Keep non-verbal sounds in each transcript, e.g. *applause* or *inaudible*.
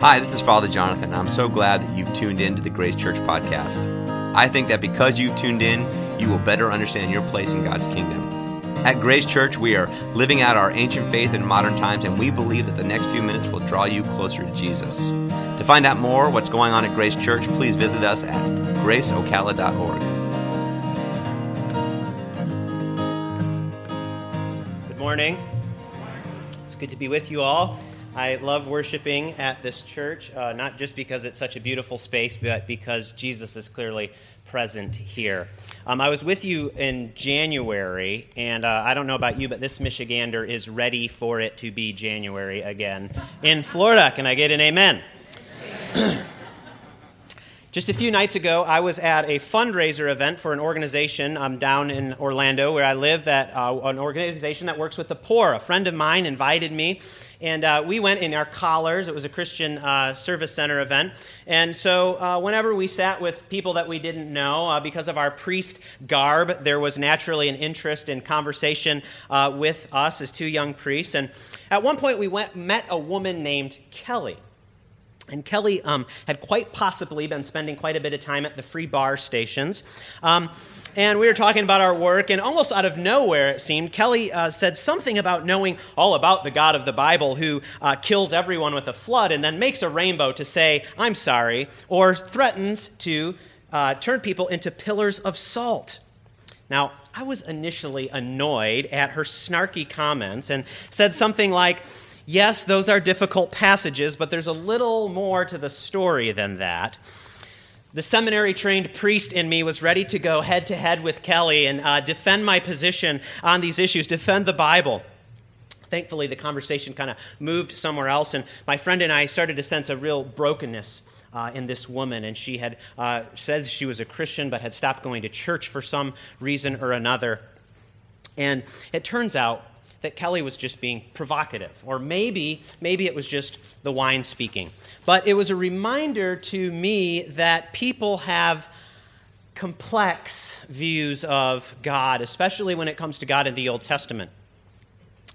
Hi, this is Father Jonathan. I'm so glad that you've tuned in to the Grace Church podcast. I think that because you've tuned in, you will better understand your place in God's kingdom. At Grace Church, we are living out our ancient faith in modern times, and we believe that the next few minutes will draw you closer to Jesus. To find out more what's going on at Grace Church, please visit us at graceocala.org. Good morning. It's good to be with you all. I love worshiping at this church, uh, not just because it's such a beautiful space, but because Jesus is clearly present here. Um, I was with you in January, and uh, I don't know about you, but this Michigander is ready for it to be January again in Florida. Can I get an amen? amen. *clears throat* Just a few nights ago, I was at a fundraiser event for an organization um, down in Orlando where I live, that, uh, an organization that works with the poor. A friend of mine invited me, and uh, we went in our collars. It was a Christian uh, service center event. And so, uh, whenever we sat with people that we didn't know, uh, because of our priest garb, there was naturally an interest in conversation uh, with us as two young priests. And at one point, we went, met a woman named Kelly. And Kelly um, had quite possibly been spending quite a bit of time at the free bar stations. Um, and we were talking about our work, and almost out of nowhere, it seemed, Kelly uh, said something about knowing all about the God of the Bible who uh, kills everyone with a flood and then makes a rainbow to say, I'm sorry, or threatens to uh, turn people into pillars of salt. Now, I was initially annoyed at her snarky comments and said something like, Yes, those are difficult passages, but there's a little more to the story than that. The seminary trained priest in me was ready to go head to head with Kelly and uh, defend my position on these issues, defend the Bible. Thankfully, the conversation kind of moved somewhere else, and my friend and I started to sense a real brokenness uh, in this woman. And she had uh, said she was a Christian, but had stopped going to church for some reason or another. And it turns out that Kelly was just being provocative, or maybe, maybe it was just the wine speaking. But it was a reminder to me that people have complex views of God, especially when it comes to God in the Old Testament.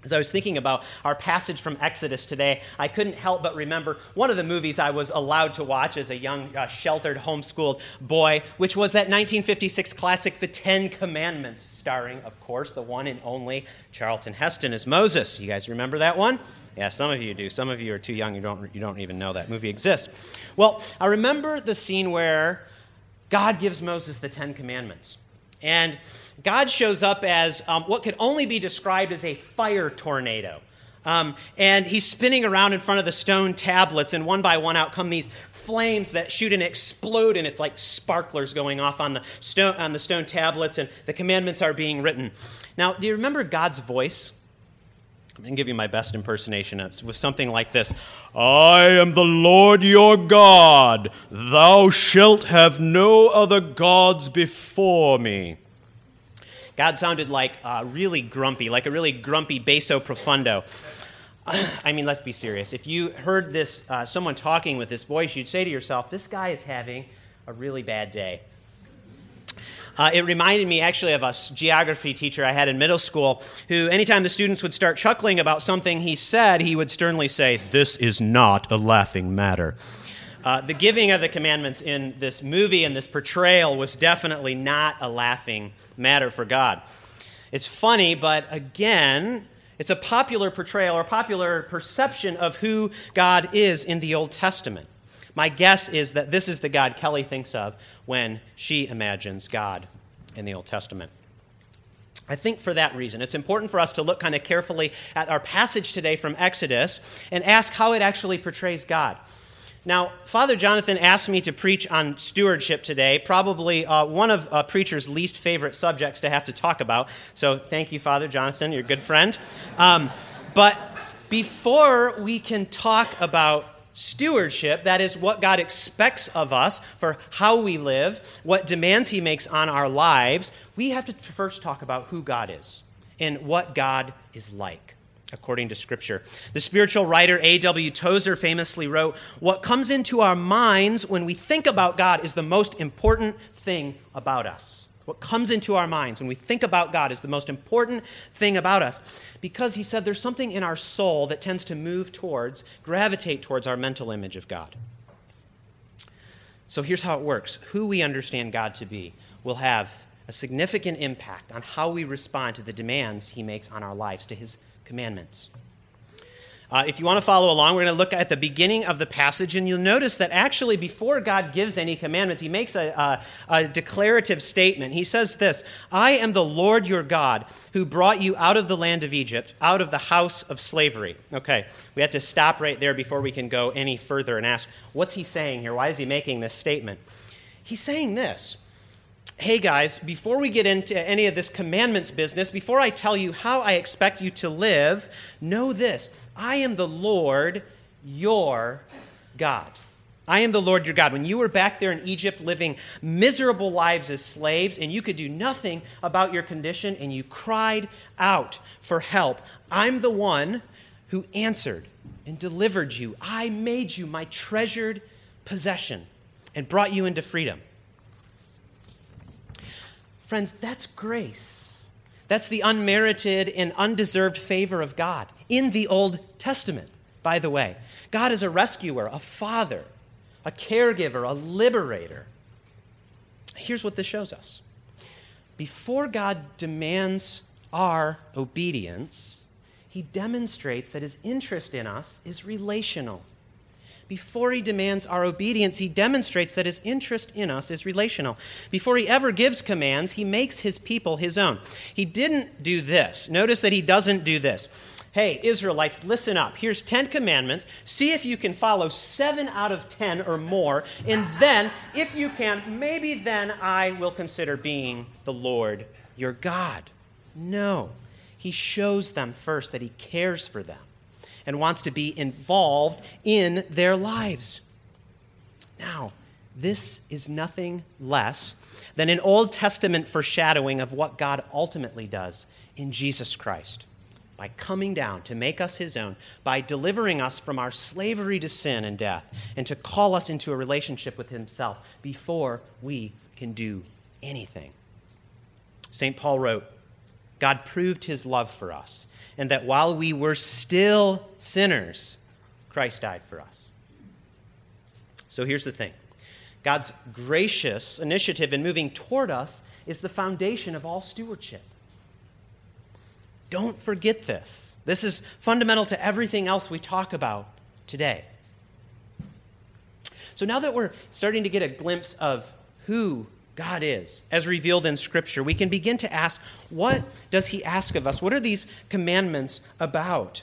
As I was thinking about our passage from Exodus today, I couldn't help but remember one of the movies I was allowed to watch as a young, uh, sheltered, homeschooled boy, which was that 1956 classic, The Ten Commandments, starring, of course, the one and only Charlton Heston as Moses. You guys remember that one? Yeah, some of you do. Some of you are too young, you don't, you don't even know that movie exists. Well, I remember the scene where God gives Moses the Ten Commandments. And God shows up as um, what could only be described as a fire tornado. Um, and he's spinning around in front of the stone tablets, and one by one out come these flames that shoot and explode, and it's like sparklers going off on the stone, on the stone tablets, and the commandments are being written. Now, do you remember God's voice? I'm going to give you my best impersonation. It was something like this I am the Lord your God. Thou shalt have no other gods before me. God sounded like uh, really grumpy, like a really grumpy basso profundo. *sighs* I mean, let's be serious. If you heard this, uh, someone talking with this voice, you'd say to yourself, this guy is having a really bad day. Uh, it reminded me actually of a geography teacher I had in middle school who, anytime the students would start chuckling about something he said, he would sternly say, This is not a laughing matter. Uh, the giving of the commandments in this movie and this portrayal was definitely not a laughing matter for God. It's funny, but again, it's a popular portrayal or popular perception of who God is in the Old Testament. My guess is that this is the God Kelly thinks of when she imagines God in the Old Testament. I think for that reason, it's important for us to look kind of carefully at our passage today from Exodus and ask how it actually portrays God. Now, Father Jonathan asked me to preach on stewardship today, probably uh, one of a preacher's least favorite subjects to have to talk about. So, thank you, Father Jonathan, you're a good friend. Um, but before we can talk about stewardship, that is what God expects of us for how we live, what demands He makes on our lives, we have to first talk about who God is and what God is like according to Scripture. The spiritual writer A.W. Tozer famously wrote What comes into our minds when we think about God is the most important thing about us. What comes into our minds when we think about God is the most important thing about us. Because he said there's something in our soul that tends to move towards, gravitate towards our mental image of God. So here's how it works who we understand God to be will have a significant impact on how we respond to the demands he makes on our lives, to his commandments. Uh, if you want to follow along, we're going to look at the beginning of the passage, and you'll notice that actually, before God gives any commandments, he makes a, a, a, declarative statement. He says this I am the Lord your God who brought you out of the land of Egypt, out of the house of slavery. Okay, we have to stop right there before we can go any further and ask, what's he saying here? Why is he making this statement? He's saying this hey guys, before we get into any of this commandments business, before I tell you how I expect you to live, know this I am the Lord your God. I am the Lord your God. When you were back there in Egypt living miserable lives as slaves and you could do nothing about your condition and you cried out for help, I'm the one who answered and delivered you. I made you my treasured possession and brought you into freedom. Friends, that's grace. That's the unmerited and undeserved favor of God in the Old Testament, by the way. God is a rescuer, a father, a caregiver, a liberator. Here's what this shows us before God demands our obedience, he demonstrates that his interest in us is relational before he demands our obedience, he demonstrates that his interest in us is relational. Before he ever gives commands, he makes his people his own. He didn't do this. Notice that he doesn't do this. Hey, Israelites, listen up. Here's 10 commandments. See if you can follow seven out of 10 or more. And then, if you can, maybe then I will consider being the Lord your God. No. He shows them first that he cares for them and wants to be involved in their lives. Now, this is nothing less than an Old Testament foreshadowing of what God ultimately does in Jesus Christ by coming down to make us his own, by delivering us from our slavery to sin and death, and to call us into a relationship with himself before we can do anything. St. Paul wrote, God proved his love for us and that while we were still sinners, Christ died for us. So here's the thing God's gracious initiative in moving toward us is the foundation of all stewardship. Don't forget this. This is fundamental to everything else we talk about today. So now that we're starting to get a glimpse of who God is, as revealed in Scripture, we can begin to ask, what does He ask of us? What are these commandments about?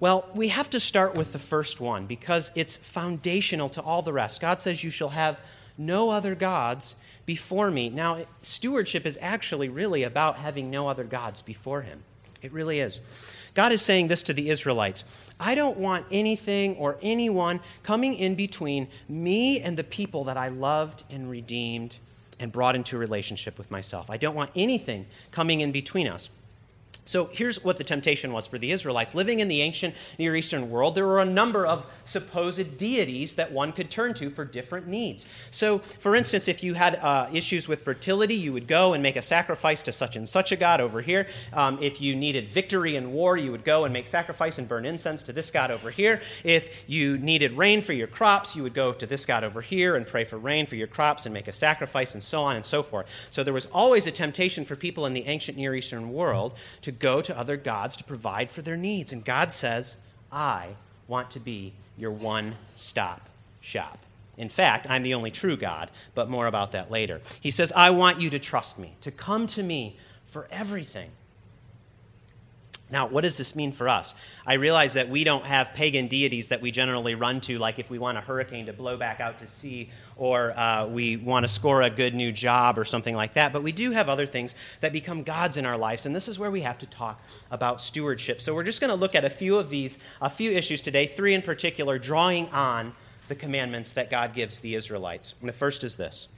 Well, we have to start with the first one because it's foundational to all the rest. God says, You shall have no other gods before me. Now, stewardship is actually really about having no other gods before Him. It really is. God is saying this to the Israelites I don't want anything or anyone coming in between me and the people that I loved and redeemed and brought into a relationship with myself. I don't want anything coming in between us. So here's what the temptation was for the Israelites. Living in the ancient Near Eastern world, there were a number of supposed deities that one could turn to for different needs. So, for instance, if you had uh, issues with fertility, you would go and make a sacrifice to such and such a god over here. Um, if you needed victory in war, you would go and make sacrifice and burn incense to this god over here. If you needed rain for your crops, you would go to this god over here and pray for rain for your crops and make a sacrifice and so on and so forth. So there was always a temptation for people in the ancient Near Eastern world to go to other gods to provide for their needs. And God says, I want to be your one stop shop. In fact, I'm the only true God, but more about that later. He says, I want you to trust me, to come to me for everything. Now, what does this mean for us? I realize that we don't have pagan deities that we generally run to, like if we want a hurricane to blow back out to sea or uh, we want to score a good new job or something like that. But we do have other things that become gods in our lives, and this is where we have to talk about stewardship. So we're just going to look at a few of these, a few issues today, three in particular, drawing on the commandments that God gives the Israelites. And the first is this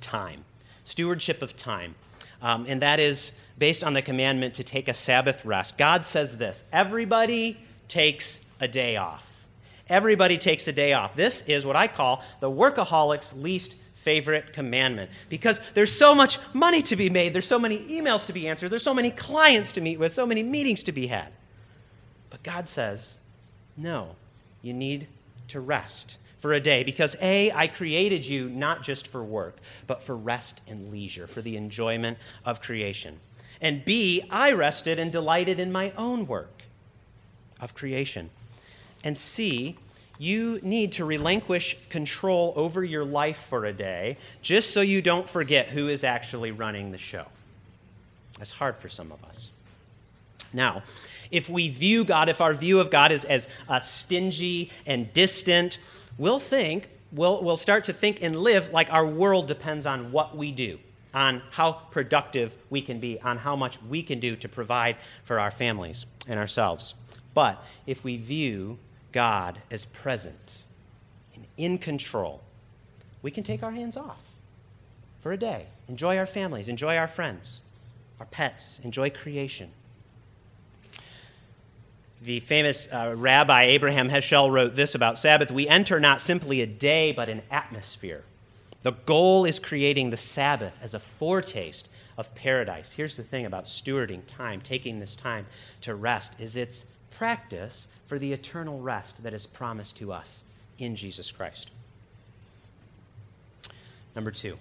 time, stewardship of time. Um, and that is based on the commandment to take a Sabbath rest. God says this everybody takes a day off. Everybody takes a day off. This is what I call the workaholic's least favorite commandment because there's so much money to be made, there's so many emails to be answered, there's so many clients to meet with, so many meetings to be had. But God says, no, you need to rest for a day because A, I created you not just for work, but for rest and leisure, for the enjoyment of creation. And B, I rested and delighted in my own work of creation. And C, you need to relinquish control over your life for a day just so you don't forget who is actually running the show. That's hard for some of us. Now, if we view God, if our view of God is as uh, stingy and distant, we'll think, we'll, we'll start to think and live like our world depends on what we do, on how productive we can be, on how much we can do to provide for our families and ourselves. But if we view God as present and in control, we can take our hands off for a day, enjoy our families, enjoy our friends, our pets, enjoy creation. The famous uh, rabbi Abraham Heschel wrote this about Sabbath We enter not simply a day, but an atmosphere. The goal is creating the Sabbath as a foretaste of paradise. Here's the thing about stewarding time, taking this time to rest, is its practice for the eternal rest that is promised to us in Jesus Christ. Number two,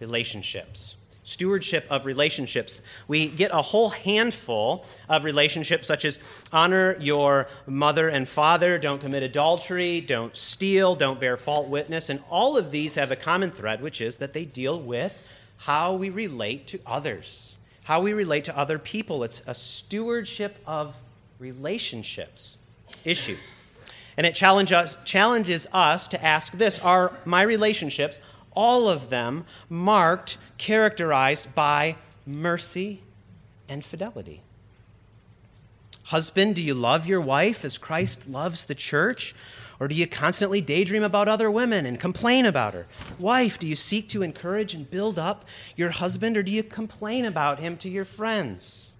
relationships stewardship of relationships. We get a whole handful of relationships, such as honor your mother and father, don't commit adultery, don't steal, don't bear false witness. And all of these have a common thread, which is that they deal with how we relate to others, how we relate to other people. It's a stewardship of relationships issue. And it challenges us to ask this Are my relationships, all of them marked, characterized by mercy and fidelity. Husband, do you love your wife as Christ loves the church? Or do you constantly daydream about other women and complain about her? Wife, do you seek to encourage and build up your husband, or do you complain about him to your friends?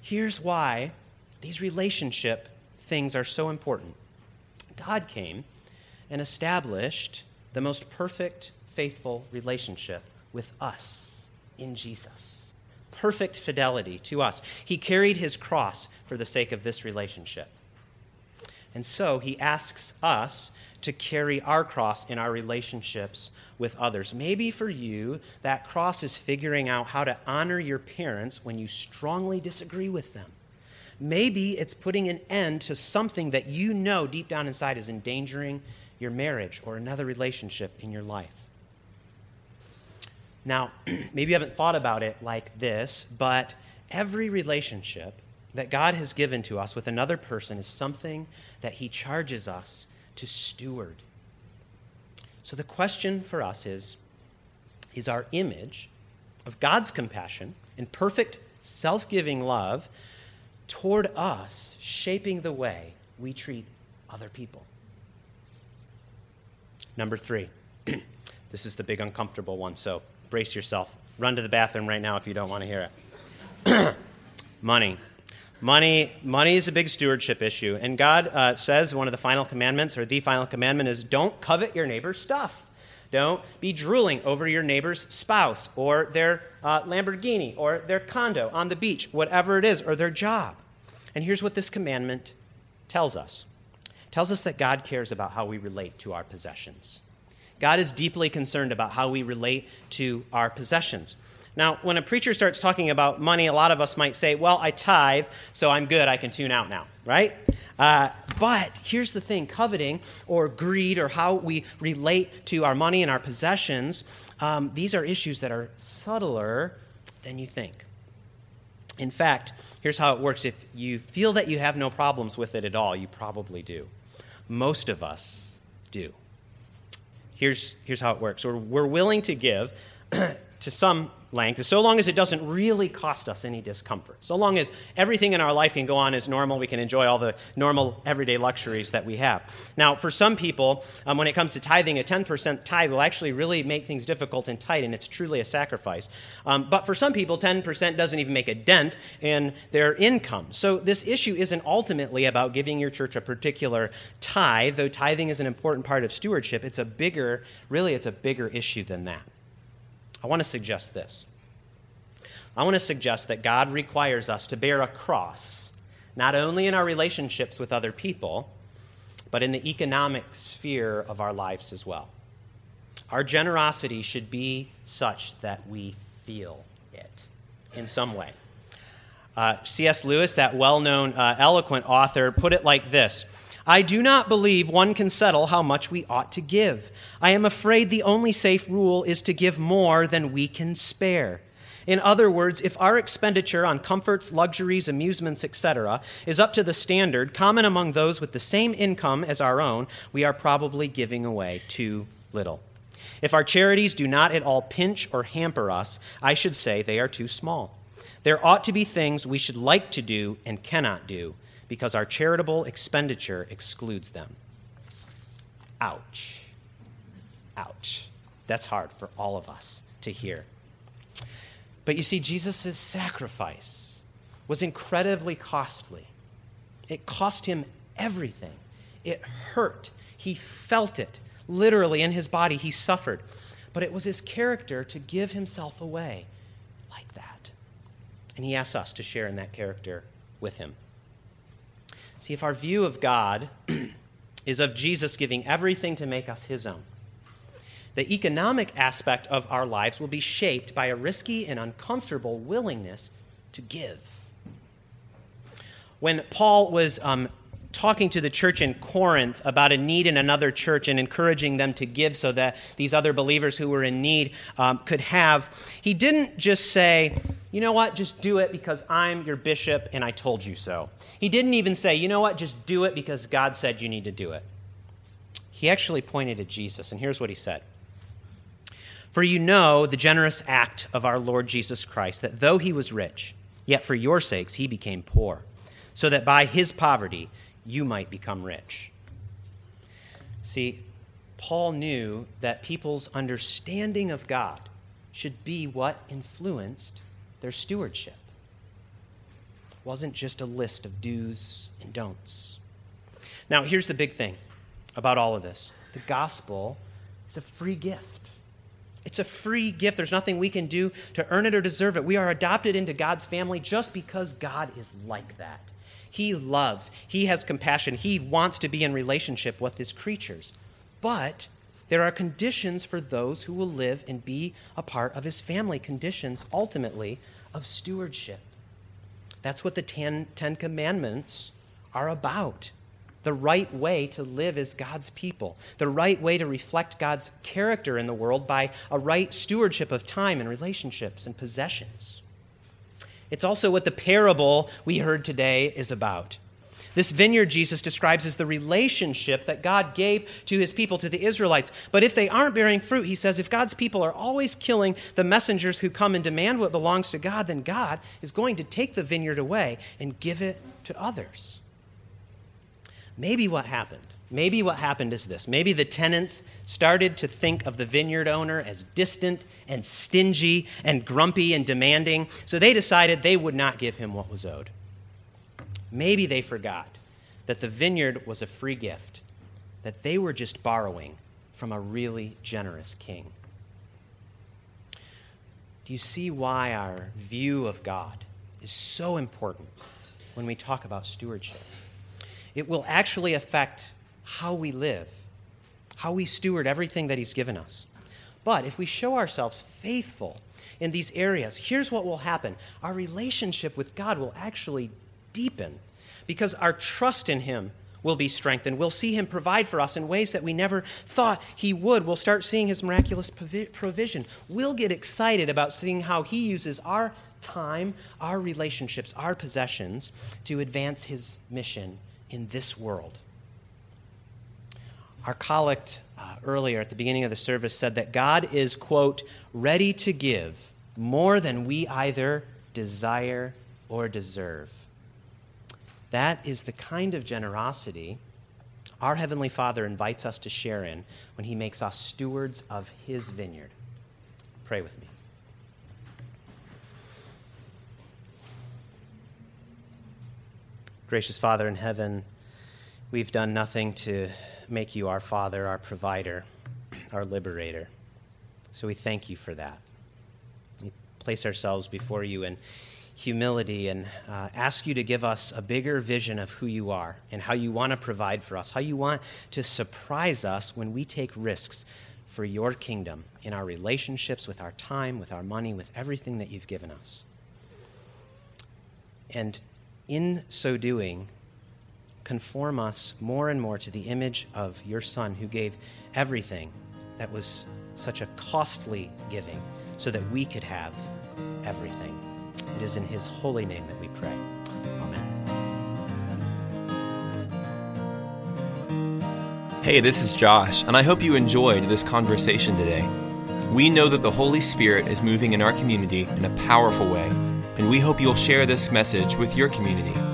Here's why these relationship things are so important. God came and established the most perfect, faithful relationship with us in Jesus. Perfect fidelity to us. He carried his cross for the sake of this relationship. And so he asks us to carry our cross in our relationships with others. Maybe for you, that cross is figuring out how to honor your parents when you strongly disagree with them. Maybe it's putting an end to something that you know deep down inside is endangering your marriage or another relationship in your life. Now, *clears throat* maybe you haven't thought about it like this, but every relationship that God has given to us with another person is something that He charges us to steward. So the question for us is Is our image of God's compassion and perfect self giving love toward us shaping the way we treat other people? Number three, *clears throat* this is the big uncomfortable one, so brace yourself. Run to the bathroom right now if you don't want to hear it. *clears throat* money. Money, money is a big stewardship issue. And God uh, says one of the final commandments, or the final commandment, is don't covet your neighbor's stuff. Don't be drooling over your neighbor's spouse or their uh, Lamborghini or their condo on the beach, whatever it is, or their job. And here's what this commandment tells us tells us that God cares about how we relate to our possessions. God is deeply concerned about how we relate to our possessions. Now, when a preacher starts talking about money, a lot of us might say, Well, I tithe, so I'm good, I can tune out now, right? Uh, but here's the thing coveting or greed or how we relate to our money and our possessions, um, these are issues that are subtler than you think. In fact, here's how it works if you feel that you have no problems with it at all, you probably do. Most of us do. Here's, here's how it works we're, we're willing to give *clears throat* to some length, so long as it doesn't really cost us any discomfort. So long as everything in our life can go on as normal, we can enjoy all the normal everyday luxuries that we have. Now, for some people, um, when it comes to tithing, a 10% tithe will actually really make things difficult and tight, and it's truly a sacrifice. Um, but for some people, 10% doesn't even make a dent in their income. So this issue isn't ultimately about giving your church a particular tithe, though tithing is an important part of stewardship. It's a bigger, really, it's a bigger issue than that. I want to suggest this. I want to suggest that God requires us to bear a cross, not only in our relationships with other people, but in the economic sphere of our lives as well. Our generosity should be such that we feel it in some way. Uh, C.S. Lewis, that well known, uh, eloquent author, put it like this I do not believe one can settle how much we ought to give. I am afraid the only safe rule is to give more than we can spare. In other words, if our expenditure on comforts, luxuries, amusements, etc., is up to the standard common among those with the same income as our own, we are probably giving away too little. If our charities do not at all pinch or hamper us, I should say they are too small. There ought to be things we should like to do and cannot do because our charitable expenditure excludes them. Ouch. Ouch. That's hard for all of us to hear. But you see, Jesus' sacrifice was incredibly costly. It cost him everything. It hurt. He felt it. Literally, in his body, he suffered. But it was his character to give himself away like that. And he asks us to share in that character with him. See, if our view of God *clears throat* is of Jesus giving everything to make us his own, the economic aspect of our lives will be shaped by a risky and uncomfortable willingness to give. When Paul was um, talking to the church in Corinth about a need in another church and encouraging them to give so that these other believers who were in need um, could have, he didn't just say, you know what, just do it because I'm your bishop and I told you so. He didn't even say, you know what, just do it because God said you need to do it. He actually pointed at Jesus, and here's what he said. For you know the generous act of our Lord Jesus Christ, that though he was rich, yet for your sakes he became poor, so that by his poverty you might become rich. See, Paul knew that people's understanding of God should be what influenced their stewardship. It wasn't just a list of do's and don'ts. Now, here's the big thing about all of this the gospel is a free gift. It's a free gift. There's nothing we can do to earn it or deserve it. We are adopted into God's family just because God is like that. He loves, He has compassion, He wants to be in relationship with His creatures. But there are conditions for those who will live and be a part of His family, conditions ultimately of stewardship. That's what the Ten, Ten Commandments are about. The right way to live as God's people, the right way to reflect God's character in the world by a right stewardship of time and relationships and possessions. It's also what the parable we heard today is about. This vineyard Jesus describes as the relationship that God gave to his people, to the Israelites. But if they aren't bearing fruit, he says, if God's people are always killing the messengers who come and demand what belongs to God, then God is going to take the vineyard away and give it to others. Maybe what happened Maybe what happened is this. Maybe the tenants started to think of the vineyard owner as distant and stingy and grumpy and demanding, so they decided they would not give him what was owed. Maybe they forgot that the vineyard was a free gift, that they were just borrowing from a really generous king. Do you see why our view of God is so important when we talk about stewardship? It will actually affect how we live, how we steward everything that He's given us. But if we show ourselves faithful in these areas, here's what will happen our relationship with God will actually deepen because our trust in Him will be strengthened. We'll see Him provide for us in ways that we never thought He would. We'll start seeing His miraculous provision. We'll get excited about seeing how He uses our time, our relationships, our possessions to advance His mission in this world. Our collect uh, earlier at the beginning of the service said that God is, quote, ready to give more than we either desire or deserve. That is the kind of generosity our Heavenly Father invites us to share in when He makes us stewards of His vineyard. Pray with me. Gracious Father in heaven, we've done nothing to make you our Father, our provider, our liberator. So we thank you for that. We place ourselves before you in humility and uh, ask you to give us a bigger vision of who you are and how you want to provide for us, how you want to surprise us when we take risks for your kingdom in our relationships, with our time, with our money, with everything that you've given us. And in so doing, conform us more and more to the image of your Son who gave everything that was such a costly giving so that we could have everything. It is in his holy name that we pray. Amen. Hey, this is Josh, and I hope you enjoyed this conversation today. We know that the Holy Spirit is moving in our community in a powerful way and we hope you'll share this message with your community.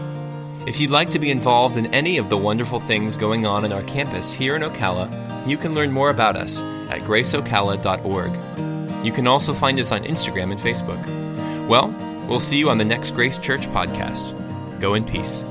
If you'd like to be involved in any of the wonderful things going on in our campus here in Ocala, you can learn more about us at graceocala.org. You can also find us on Instagram and Facebook. Well, we'll see you on the next Grace Church podcast. Go in peace.